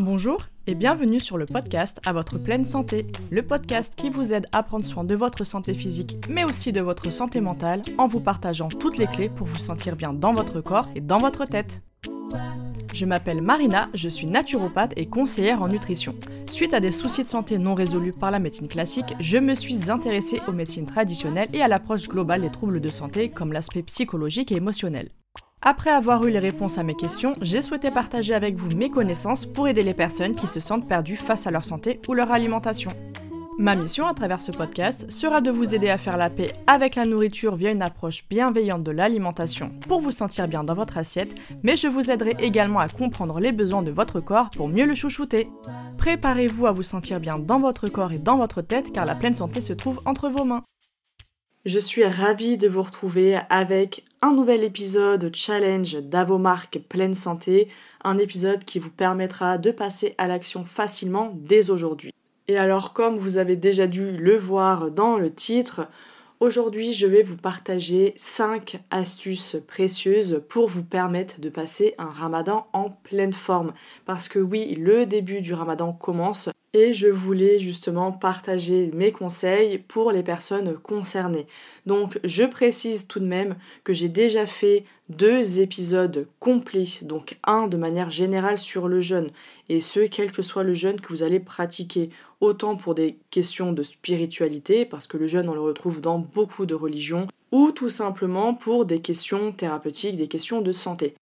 Bonjour et bienvenue sur le podcast À votre pleine santé, le podcast qui vous aide à prendre soin de votre santé physique mais aussi de votre santé mentale en vous partageant toutes les clés pour vous sentir bien dans votre corps et dans votre tête. Je m'appelle Marina, je suis naturopathe et conseillère en nutrition. Suite à des soucis de santé non résolus par la médecine classique, je me suis intéressée aux médecines traditionnelles et à l'approche globale des troubles de santé comme l'aspect psychologique et émotionnel. Après avoir eu les réponses à mes questions, j'ai souhaité partager avec vous mes connaissances pour aider les personnes qui se sentent perdues face à leur santé ou leur alimentation. Ma mission à travers ce podcast sera de vous aider à faire la paix avec la nourriture via une approche bienveillante de l'alimentation pour vous sentir bien dans votre assiette, mais je vous aiderai également à comprendre les besoins de votre corps pour mieux le chouchouter. Préparez-vous à vous sentir bien dans votre corps et dans votre tête car la pleine santé se trouve entre vos mains. Je suis ravie de vous retrouver avec un nouvel épisode challenge d'Avomark Pleine Santé, un épisode qui vous permettra de passer à l'action facilement dès aujourd'hui. Et alors comme vous avez déjà dû le voir dans le titre, aujourd'hui je vais vous partager 5 astuces précieuses pour vous permettre de passer un ramadan en pleine forme. Parce que oui, le début du ramadan commence et je voulais justement partager mes conseils pour les personnes concernées. Donc je précise tout de même que j'ai déjà fait deux épisodes complets, donc un de manière générale sur le jeûne, et ce, quel que soit le jeûne que vous allez pratiquer, autant pour des questions de spiritualité, parce que le jeûne on le retrouve dans beaucoup de religions, ou tout simplement pour des questions thérapeutiques, des questions de santé.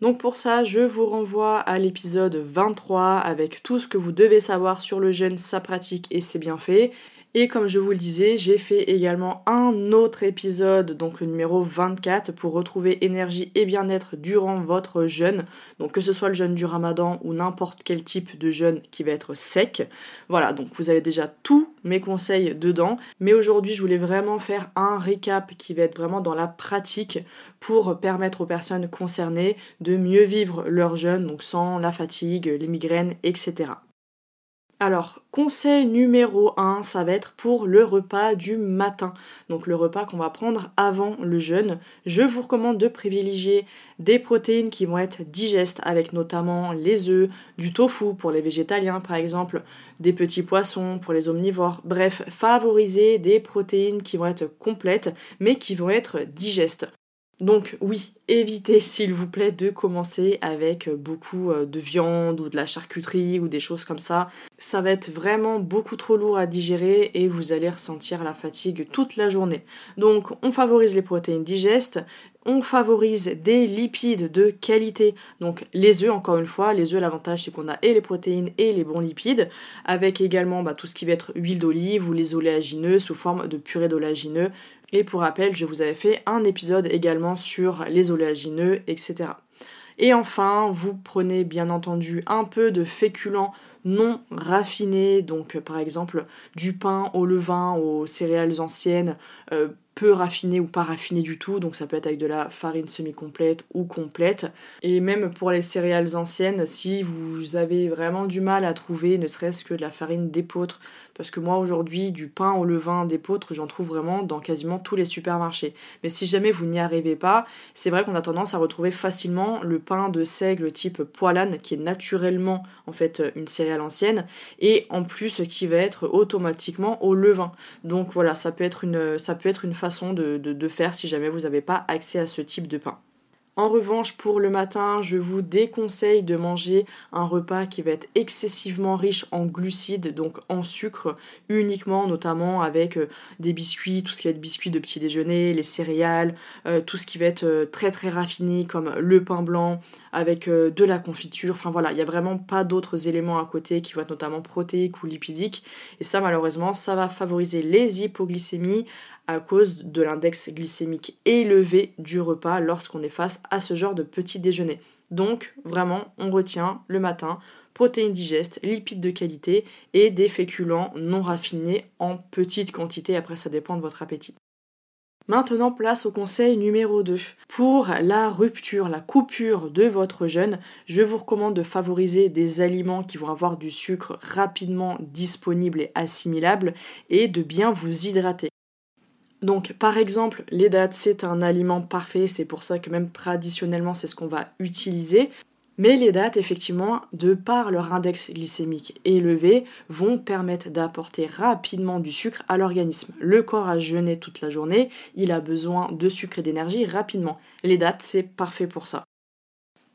Donc pour ça, je vous renvoie à l'épisode 23 avec tout ce que vous devez savoir sur le jeûne, sa pratique et ses bienfaits. Et comme je vous le disais, j'ai fait également un autre épisode, donc le numéro 24, pour retrouver énergie et bien-être durant votre jeûne. Donc que ce soit le jeûne du ramadan ou n'importe quel type de jeûne qui va être sec. Voilà, donc vous avez déjà tous mes conseils dedans. Mais aujourd'hui, je voulais vraiment faire un récap qui va être vraiment dans la pratique pour permettre aux personnes concernées de mieux vivre leur jeûne, donc sans la fatigue, les migraines, etc. Alors, conseil numéro 1, ça va être pour le repas du matin. Donc le repas qu'on va prendre avant le jeûne. Je vous recommande de privilégier des protéines qui vont être digestes avec notamment les œufs, du tofu pour les végétaliens par exemple, des petits poissons pour les omnivores. Bref, favoriser des protéines qui vont être complètes mais qui vont être digestes. Donc oui, évitez s'il vous plaît de commencer avec beaucoup euh, de viande ou de la charcuterie ou des choses comme ça. Ça va être vraiment beaucoup trop lourd à digérer et vous allez ressentir la fatigue toute la journée. Donc on favorise les protéines digestes, on favorise des lipides de qualité. Donc les œufs, encore une fois, les œufs, l'avantage c'est qu'on a et les protéines et les bons lipides, avec également bah, tout ce qui va être huile d'olive ou les oléagineux sous forme de purée d'oléagineux. Et pour rappel, je vous avais fait un épisode également sur les oléagineux, etc. Et enfin, vous prenez bien entendu un peu de féculents non raffinés, donc par exemple du pain au levain, aux céréales anciennes, euh, peu raffiné ou pas raffiné du tout, donc ça peut être avec de la farine semi-complète ou complète. Et même pour les céréales anciennes, si vous avez vraiment du mal à trouver ne serait-ce que de la farine d'épeautre, parce que moi aujourd'hui du pain au levain d'épeautre j'en trouve vraiment dans quasiment tous les supermarchés. Mais si jamais vous n'y arrivez pas, c'est vrai qu'on a tendance à retrouver facilement le pain de seigle type poilane qui est naturellement en fait une céréale ancienne et en plus qui va être automatiquement au levain. Donc voilà, ça peut être une, ça peut être une façon de, faire si jamais vous n'avez pas accès à ce type de pain. En revanche, pour le matin, je vous déconseille de manger un repas qui va être excessivement riche en glucides, donc en sucre uniquement, notamment avec euh, des biscuits, tout ce qui va être biscuits de petit déjeuner, les céréales, euh, tout ce qui va être euh, très très raffiné comme le pain blanc avec de la confiture. Enfin voilà, il n'y a vraiment pas d'autres éléments à côté qui vont être notamment protéiques ou lipidiques. Et ça, malheureusement, ça va favoriser les hypoglycémies à cause de l'index glycémique élevé du repas lorsqu'on est face à ce genre de petit déjeuner. Donc vraiment, on retient le matin protéines digestes, lipides de qualité et des féculents non raffinés en petite quantité. Après, ça dépend de votre appétit. Maintenant, place au conseil numéro 2. Pour la rupture, la coupure de votre jeûne, je vous recommande de favoriser des aliments qui vont avoir du sucre rapidement disponible et assimilable et de bien vous hydrater. Donc par exemple, les dates, c'est un aliment parfait, c'est pour ça que même traditionnellement, c'est ce qu'on va utiliser. Mais les dates, effectivement, de par leur index glycémique élevé, vont permettre d'apporter rapidement du sucre à l'organisme. Le corps a jeûné toute la journée, il a besoin de sucre et d'énergie rapidement. Les dates, c'est parfait pour ça.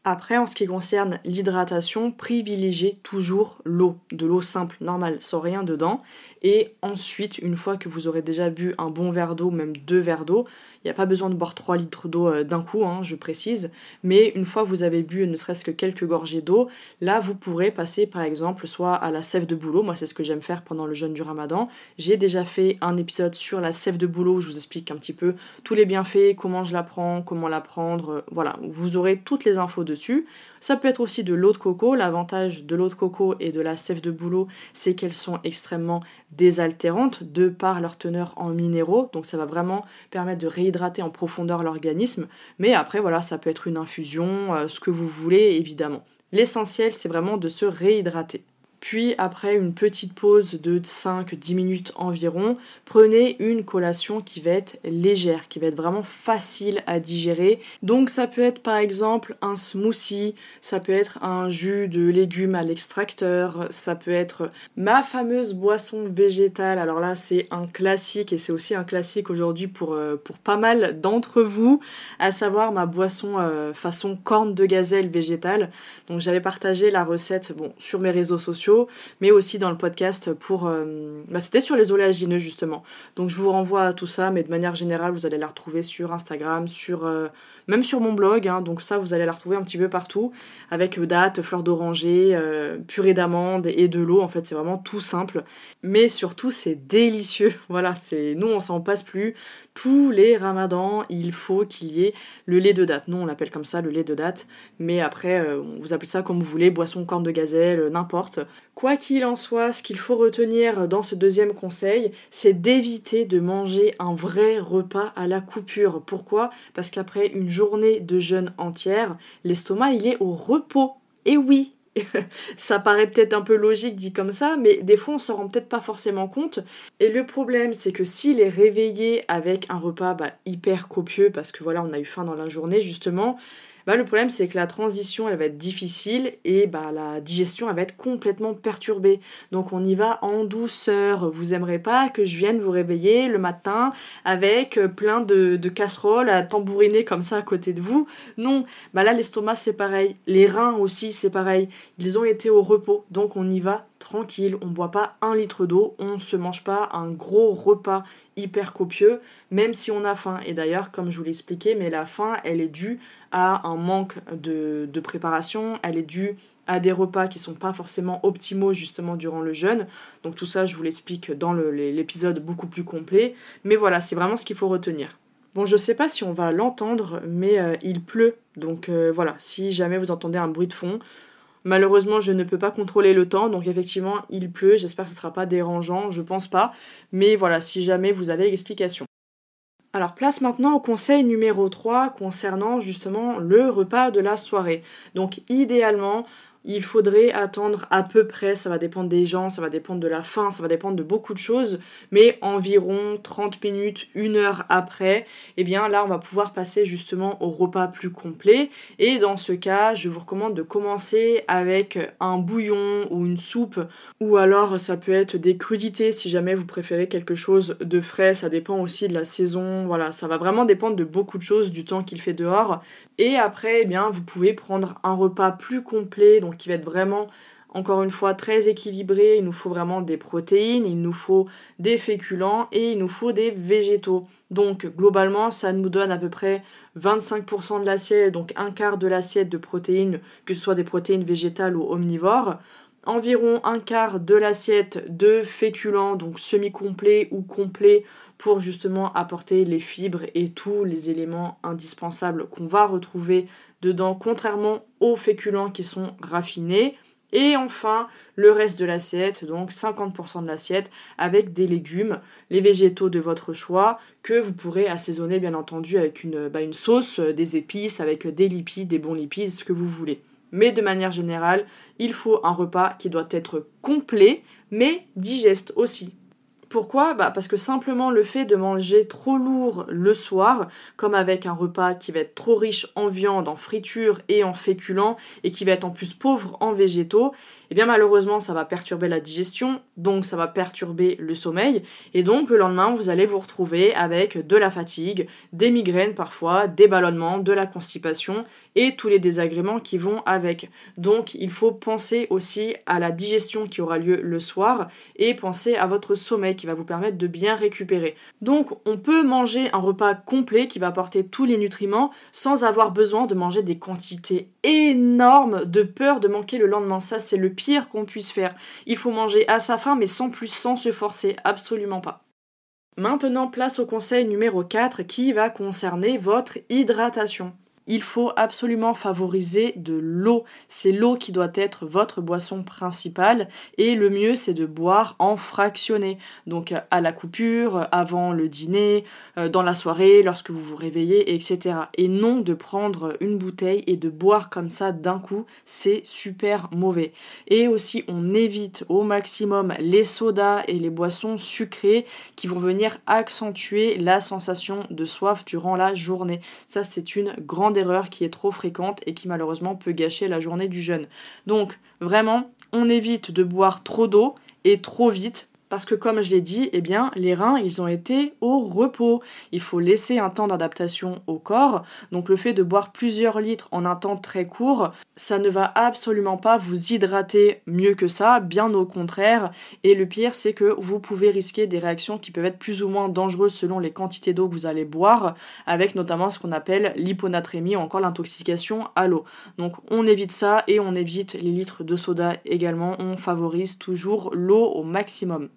Après, en ce qui concerne l'hydratation, privilégiez toujours l'eau, de l'eau simple, normale, sans rien dedans. Et ensuite, une fois que vous aurez déjà bu un bon verre d'eau, même deux verres d'eau, il n'y a pas besoin de boire 3 litres d'eau euh, d'un coup, hein, je précise. Mais une fois que vous avez bu ne serait-ce que quelques gorgées d'eau, là, vous pourrez passer par exemple soit à la sève de boulot. Moi, c'est ce que j'aime faire pendant le jeûne du ramadan. J'ai déjà fait un épisode sur la sève de boulot où je vous explique un petit peu tous les bienfaits, comment je la prends, comment la prendre. Euh, voilà, vous aurez toutes les infos dessus. Ça peut être aussi de l'eau de coco. L'avantage de l'eau de coco et de la sève de boulot, c'est qu'elles sont extrêmement désaltérantes de par leur teneur en minéraux. Donc ça va vraiment permettre de réhydrater en profondeur l'organisme. Mais après, voilà, ça peut être une infusion, euh, ce que vous voulez, évidemment. L'essentiel, c'est vraiment de se réhydrater. Puis après une petite pause de 5-10 minutes environ, prenez une collation qui va être légère, qui va être vraiment facile à digérer. Donc ça peut être par exemple un smoothie, ça peut être un jus de légumes à l'extracteur, ça peut être ma fameuse boisson végétale. Alors là c'est un classique et c'est aussi un classique aujourd'hui pour, euh, pour pas mal d'entre vous, à savoir ma boisson euh, façon corne de gazelle végétale. Donc j'avais partagé la recette bon, sur mes réseaux sociaux mais aussi dans le podcast pour... Euh, bah, c'était sur les oléagineux justement. Donc je vous renvoie à tout ça, mais de manière générale, vous allez la retrouver sur Instagram, sur... Euh, même sur mon blog, hein. donc ça vous allez la retrouver un petit peu partout, avec date, fleurs d'oranger, euh, purée d'amande et de l'eau, en fait c'est vraiment tout simple, mais surtout c'est délicieux, voilà, c'est nous on s'en passe plus, tous les ramadans il faut qu'il y ait le lait de date, nous on l'appelle comme ça le lait de date, mais après vous appelez ça comme vous voulez, boisson corne de gazelle, n'importe, Quoi qu'il en soit, ce qu'il faut retenir dans ce deuxième conseil, c'est d'éviter de manger un vrai repas à la coupure. Pourquoi? Parce qu'après une journée de jeûne entière, l'estomac il est au repos. Et oui, ça paraît peut-être un peu logique dit comme ça, mais des fois on s'en rend peut-être pas forcément compte. Et le problème, c'est que s'il est réveillé avec un repas bah, hyper copieux, parce que voilà, on a eu faim dans la journée justement, bah, le problème c'est que la transition elle va être difficile et bah, la digestion elle va être complètement perturbée. Donc on y va en douceur. Vous aimerez pas que je vienne vous réveiller le matin avec euh, plein de, de casseroles à tambouriner comme ça à côté de vous. Non, bah là l'estomac c'est pareil, les reins aussi c'est pareil. Ils ont été au repos, donc on y va tranquille, on boit pas un litre d'eau, on se mange pas un gros repas hyper copieux, même si on a faim. Et d'ailleurs, comme je vous l'ai expliqué, mais la faim, elle est due à un manque de, préparation, elle est due à des repas qui sont pas forcément optimaux justement durant le jeûne. Donc tout ça, je vous l'explique dans l'épisode beaucoup plus complet. Mais voilà, c'est vraiment ce qu'il faut retenir. Bon, je sais pas si on va l'entendre, mais euh, il pleut. Donc euh, voilà, si jamais vous entendez un bruit de fond, Malheureusement, je ne peux pas contrôler le temps, donc effectivement, il pleut. J'espère que ce ne sera pas dérangeant, je pense pas. Mais voilà, si jamais vous avez l'explication. Alors place maintenant au conseil numéro 3 concernant justement le repas de la soirée. Donc idéalement, il faudrait attendre à peu près, ça va dépendre des gens, ça va dépendre de la faim, ça va dépendre de beaucoup de choses, mais environ 30 minutes, une heure après, et eh bien là on va pouvoir passer justement au repas plus complet. Et dans ce cas, je vous recommande de commencer avec un bouillon ou une soupe, ou alors ça peut être des crudités si jamais vous préférez quelque chose de frais, ça dépend aussi de la saison, voilà, ça va vraiment dépendre de beaucoup de choses, du temps qu'il fait dehors. Et après, eh bien vous pouvez prendre un repas plus complet, qui va être vraiment encore une fois très équilibré. Il nous faut vraiment des protéines, il nous faut des féculents et il nous faut des végétaux. Donc globalement, ça nous donne à peu près 25% de l'assiette, donc un quart de l'assiette de protéines, que ce soit des protéines végétales ou omnivores. Environ un quart de l'assiette de féculents, donc semi-complet ou complet, pour justement apporter les fibres et tous les éléments indispensables qu'on va retrouver dedans, contrairement aux féculents qui sont raffinés. Et enfin, le reste de l'assiette, donc 50% de l'assiette, avec des légumes, les végétaux de votre choix, que vous pourrez assaisonner bien entendu avec une, bah, sauce, euh, des épices, avec des lipides, des bons lipides, ce que vous voulez. Mais de manière générale, il faut un repas qui doit être complet, mais digeste aussi. Pourquoi? Bah Parce que simplement le fait de manger trop lourd le soir, comme avec un repas qui va être trop riche en viande, en friture et en féculents, et qui va être en plus pauvre en végétaux, eh bien malheureusement ça va perturber la digestion, donc ça va perturber le sommeil, et donc le lendemain vous allez vous retrouver avec de la fatigue, des migraines parfois, des ballonnements, de la constipation et tous les désagréments qui vont avec. Donc il faut penser aussi à la digestion qui aura lieu le soir et penser à votre sommeil va vous permettre de bien récupérer. Donc on peut manger un repas complet qui va apporter tous les nutriments sans avoir besoin de manger des quantités énormes de peur de manquer le lendemain. Ça c'est le pire qu'on puisse faire. Il faut manger à sa faim, mais sans plus, sans se forcer, absolument pas. Maintenant, place au conseil numéro 4 qui va concerner votre hydratation il faut absolument favoriser de l'eau. C'est l'eau qui doit être votre boisson principale et le mieux c'est de boire en fractionné. Donc à la coupure, avant le dîner, euh, dans la soirée, lorsque vous vous réveillez, etc. Et non de prendre une bouteille et de boire comme ça d'un coup, c'est super mauvais. Et aussi on évite au maximum les sodas et les boissons sucrées qui vont venir accentuer la sensation de soif durant la journée. Ça c'est une qui est trop fréquente et qui malheureusement peut gâcher la journée du jeûne. Donc vraiment, on évite de boire trop d'eau et trop vite parce que comme je l'ai dit, eh bien, les reins, ils ont été au repos. Il faut laisser un temps d'adaptation au corps. Donc le fait de boire plusieurs litres en un temps très court, ça ne va absolument pas vous hydrater mieux que ça, bien au contraire. Et le pire, c'est que vous pouvez risquer des réactions qui peuvent être plus ou moins dangereuses selon les quantités d'eau que vous allez boire, avec notamment ce qu'on appelle l'hyponatrémie ou encore l'intoxication à l'eau. Donc on évite ça et on évite les litres de soda également. On favorise toujours l'eau au maximum.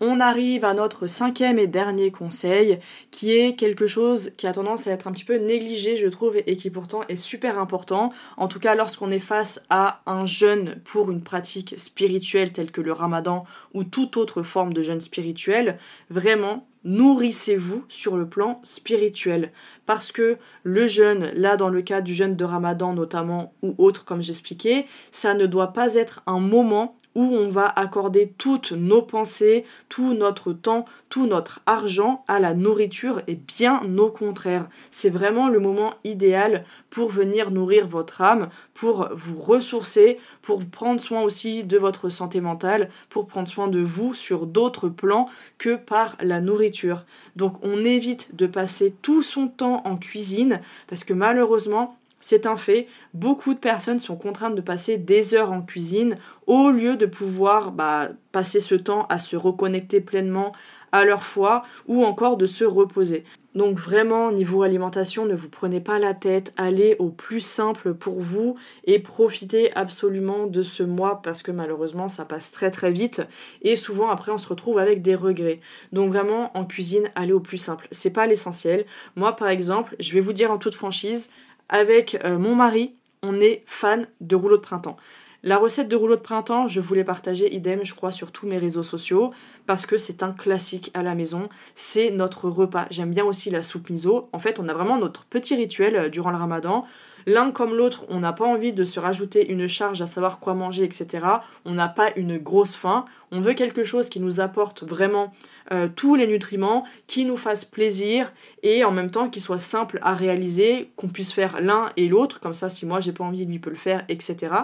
On arrive à notre cinquième et dernier conseil, qui est quelque chose qui a tendance à être un petit peu négligé, je trouve, et qui pourtant est super important. En tout cas, lorsqu'on est face à un jeûne pour une pratique spirituelle telle que le ramadan ou toute autre forme de jeûne spirituel, vraiment, nourrissez-vous sur le plan spirituel. Parce que le jeûne, là dans le cas du jeûne de Ramadan notamment, ou autre comme j'expliquais, ça ne doit pas être un moment où on va accorder toutes nos pensées, tout notre temps, tout notre argent à la nourriture et bien au contraire. C'est vraiment le moment idéal pour venir nourrir votre âme, pour vous ressourcer, pour prendre soin aussi de votre santé mentale, pour prendre soin de vous sur d'autres plans que par la nourriture. Donc on évite de passer tout son temps en cuisine parce que malheureusement c'est un fait, beaucoup de personnes sont contraintes de passer des heures en cuisine au lieu de pouvoir bah, passer ce temps à se reconnecter pleinement à leur foi ou encore de se reposer. Donc vraiment, niveau alimentation, ne vous prenez pas la tête, allez au plus simple pour vous et profitez absolument de ce mois parce que malheureusement ça passe très très vite et souvent après on se retrouve avec des regrets. Donc vraiment en cuisine, allez au plus simple. C'est pas l'essentiel. Moi par exemple, je vais vous dire en toute franchise, avec euh, mon mari, on est fan de rouleau de printemps. La recette de rouleau de printemps, je voulais partager idem, je crois, sur tous mes réseaux sociaux, parce que c'est un classique à la maison. C'est notre repas. J'aime bien aussi la soupe miso. En fait, on a vraiment notre petit rituel euh, durant le ramadan. L'un comme l'autre, on n'a pas envie de se rajouter une charge à savoir quoi manger, etc. On n'a pas une grosse faim. On veut quelque chose qui nous apporte vraiment euh, tous les nutriments, qui nous fasse plaisir et en même temps qui soit simple à réaliser, qu'on puisse faire l'un et l'autre. Comme ça, si moi j'ai pas envie, lui peut le faire, etc.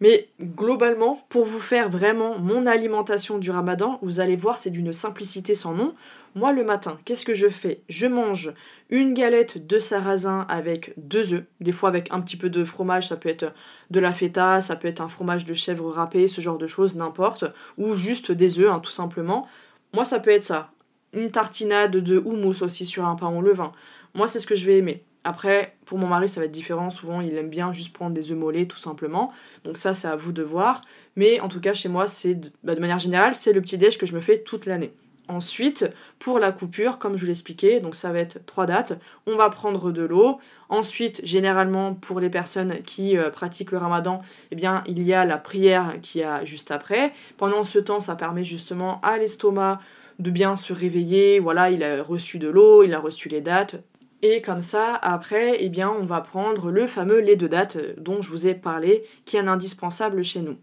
Mais globalement, pour vous faire vraiment mon alimentation du ramadan, vous allez voir, c'est d'une simplicité sans nom. Moi, le matin, qu'est-ce que je fais? Je mange une galette de sarrasin avec deux œufs, des fois avec un petit peu de fromage, ça peut être de la feta, ça peut être un fromage de chèvre râpé, ce genre de choses, n'importe, ou juste des œufs, hein, tout simplement. Moi, ça peut être ça. Une tartinade de houmous aussi sur un pain au levain. Moi, c'est ce que je vais aimer. Après, pour mon mari, ça va être différent. Souvent, il aime bien juste prendre des œufs mollets, tout simplement. Donc ça, c'est à vous de voir. Mais en tout cas, chez moi, c'est de, bah, de manière générale, c'est le petit déj que je me fais toute l'année. Ensuite, pour la coupure, comme je vous l'expliquais, donc ça va être trois dates, on va prendre de l'eau. Ensuite, généralement, pour les personnes qui euh, pratiquent le ramadan, eh bien, il y a la prière qui a juste après. Pendant ce temps, ça permet justement à l'estomac de bien se réveiller. Voilà, il a reçu de l'eau, il a reçu les dates. Et comme ça, après, eh bien, on va prendre le fameux lait de date dont je vous ai parlé, qui est un indispensable chez nous.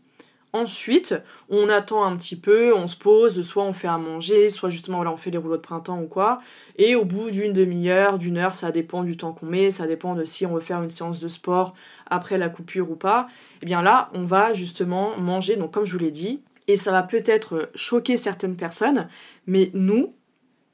Ensuite, on attend un petit peu, on se pose, soit on fait à manger, soit justement on fait les rouleaux de printemps ou quoi. Et au bout d'une demi-heure, d'une heure, ça dépend du temps qu'on met, ça dépend de si on veut faire une séance de sport après la coupure ou pas. Et eh bien là, on va justement manger, donc comme je vous l'ai dit, et ça va peut-être choquer certaines personnes, mais nous,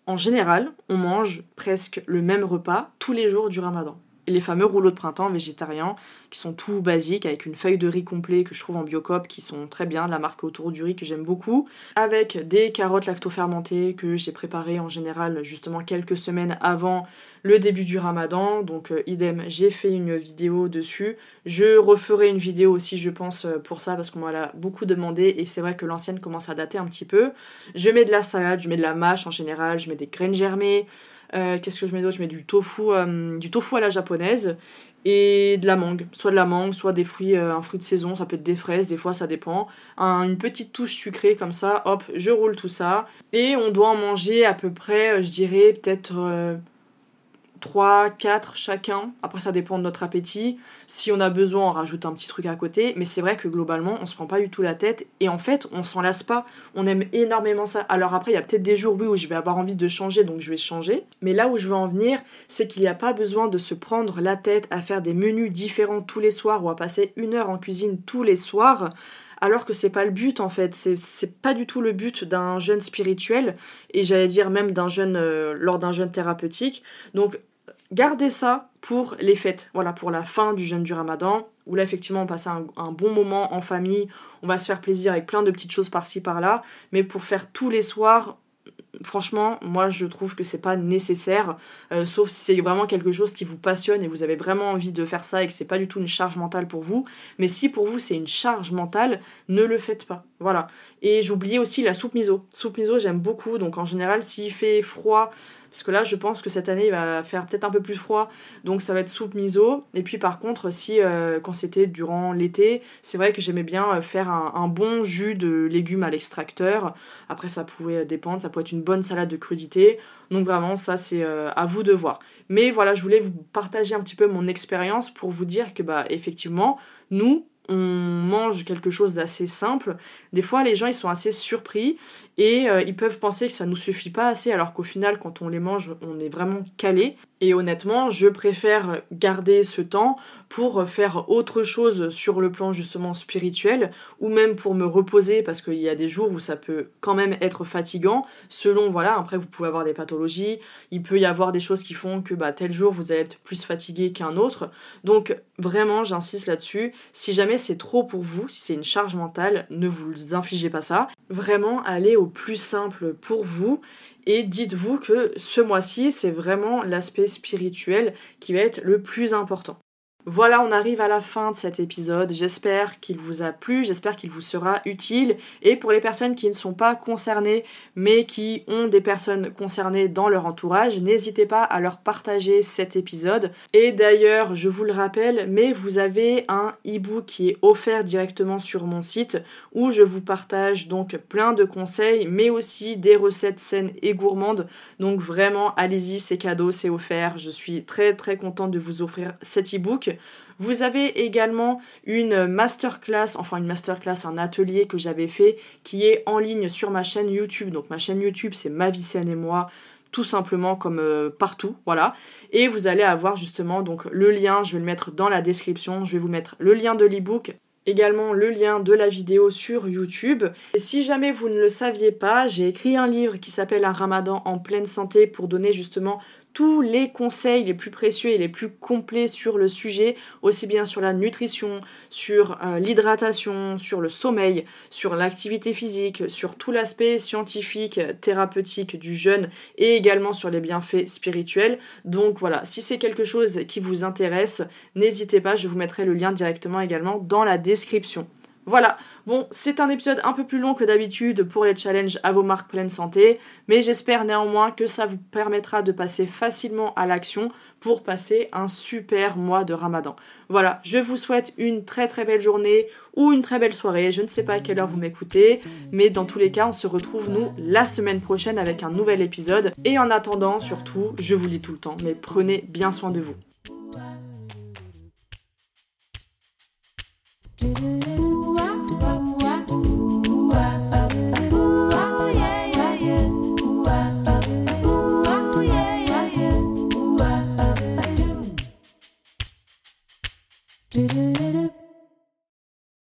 en général, on mange presque le même repas tous les jours du ramadan les fameux rouleaux de printemps végétariens qui sont tout basiques avec une feuille de riz complet que je trouve en biocop qui sont très bien, la marque autour du riz que j'aime beaucoup, avec des carottes lactofermentées que j'ai préparées en général justement quelques semaines avant le début du ramadan. Donc euh, idem, j'ai fait une vidéo dessus. Je referai une vidéo aussi je pense euh, pour ça parce qu'on m'a beaucoup demandé et c'est vrai que l'ancienne commence à dater un petit peu. Je mets de la salade, je mets de la mâche en général, je mets des graines germées. Euh, qu'est-ce que je mets d'autre? Je mets du tofu, du tofu à la japonaise et de la mangue. Soit de la mangue, soit des fruits, euh, un fruit de saison, ça peut être des fraises, des fois ça dépend. une petite touche sucrée comme ça, hop, je roule tout ça. Et on doit en manger à peu près, je dirais, peut-être 3, 4 chacun. Après, ça dépend de notre appétit. Si on a besoin, on rajoute un petit truc à côté. Mais c'est vrai que globalement, on se prend pas du tout la tête. Et en fait, on s'en lasse pas. On aime énormément ça. Alors après, il y a peut-être des jours, où je vais avoir envie de changer, donc je vais changer. Mais là où je veux en venir, c'est qu'il n'y a pas besoin de se prendre la tête à faire des menus différents tous les soirs ou à passer une heure en cuisine tous les soirs alors que c'est pas le but en fait, c'est pas du tout le but d'un jeûne spirituel et j'allais dire même d'un jeûne euh, lors d'un jeûne thérapeutique. Donc gardez ça pour les fêtes, voilà, pour la fin du jeûne du ramadan, où là effectivement on passe un, bon moment en famille, on va se faire plaisir avec plein de petites choses par-ci par-là, mais pour faire tous les soirs, franchement, moi je trouve que c'est pas nécessaire, euh, sauf si c'est vraiment quelque chose qui vous passionne et vous avez vraiment envie de faire ça et que c'est pas du tout une charge mentale pour vous. Mais si pour vous c'est une charge mentale, ne le faites pas. Voilà. Et j'oubliais aussi la soupe miso. Soupe miso, j'aime beaucoup, donc en général, s'il fait froid, parce que là, je pense que cette année, il va faire peut-être un peu plus froid. Donc ça va être soupe miso. Et puis par contre, si euh, quand c'était durant l'été, c'est vrai que j'aimais bien euh, faire un, bon jus de légumes à l'extracteur. Après, ça pouvait dépendre. Ça pouvait être une bonne salade de crudité. Donc vraiment, ça, c'est euh, à vous de voir. Mais voilà, je voulais vous partager un petit peu mon expérience pour vous dire que, bah, effectivement, nous, on mange quelque chose d'assez simple, des fois les gens ils sont assez surpris et euh, ils peuvent penser que ça nous suffit pas assez alors qu'au final quand on les mange on est vraiment calé et honnêtement, je préfère garder ce temps pour faire autre chose sur le plan justement spirituel ou même pour me reposer parce qu'il y a des jours où ça peut quand même être fatigant selon voilà, après vous pouvez avoir des pathologies, il peut y avoir des choses qui font que bah tel jour vous être plus fatigué qu'un autre. Donc vraiment, j'insiste là-dessus, si jamais c'est trop pour vous, si c'est une charge mentale, ne vous infligez pas ça. Vraiment allez plus simple pour vous et dites-vous que ce mois-ci, c'est vraiment l'aspect spirituel qui va être le plus important. Voilà, on arrive à la fin de cet épisode. J'espère qu'il vous a plu, j'espère qu'il vous sera utile. Et pour les personnes qui ne sont pas concernées, mais qui ont des personnes concernées dans leur entourage, n'hésitez pas à leur partager cet épisode. Et d'ailleurs, je vous le rappelle, mais vous avez un e-book qui est offert directement sur mon site où je vous partage donc plein de conseils, mais aussi des recettes saines et gourmandes. Donc vraiment, allez-y, c'est cadeau, c'est offert. Je suis très très contente de vous offrir cet e-book. Vous avez également une masterclass, enfin une masterclass, un atelier que j'avais fait qui est en ligne sur ma chaîne YouTube. Donc ma chaîne YouTube c'est Ma vie et moi tout simplement comme euh, partout, voilà. Et vous allez avoir justement donc le lien, je vais le mettre dans la description, je vais vous mettre le lien de l'ebook également le lien de la vidéo sur YouTube. Et si jamais vous ne le saviez pas, j'ai écrit un livre qui s'appelle Un ramadan en pleine santé pour donner justement tous les conseils les plus précieux et les plus complets sur le sujet, aussi bien sur la nutrition, sur euh, l'hydratation, sur le sommeil, sur l'activité physique, sur tout l'aspect scientifique, thérapeutique du jeûne et également sur les bienfaits spirituels. Donc voilà, si c'est quelque chose qui vous intéresse, n'hésitez pas, je vous mettrai le lien directement également dans la description. Voilà, bon, c'est un épisode un peu plus long que d'habitude pour les challenges à vos marques pleine santé, mais j'espère néanmoins que ça vous permettra de passer facilement à l'action pour passer un super mois de ramadan. Voilà, je vous souhaite une très très belle journée ou une très belle soirée, je ne sais pas à quelle heure vous m'écoutez, mais dans tous les cas, on se retrouve nous la semaine prochaine avec un nouvel épisode. Et en attendant, surtout, je vous dis tout le temps, mais prenez bien soin de vous.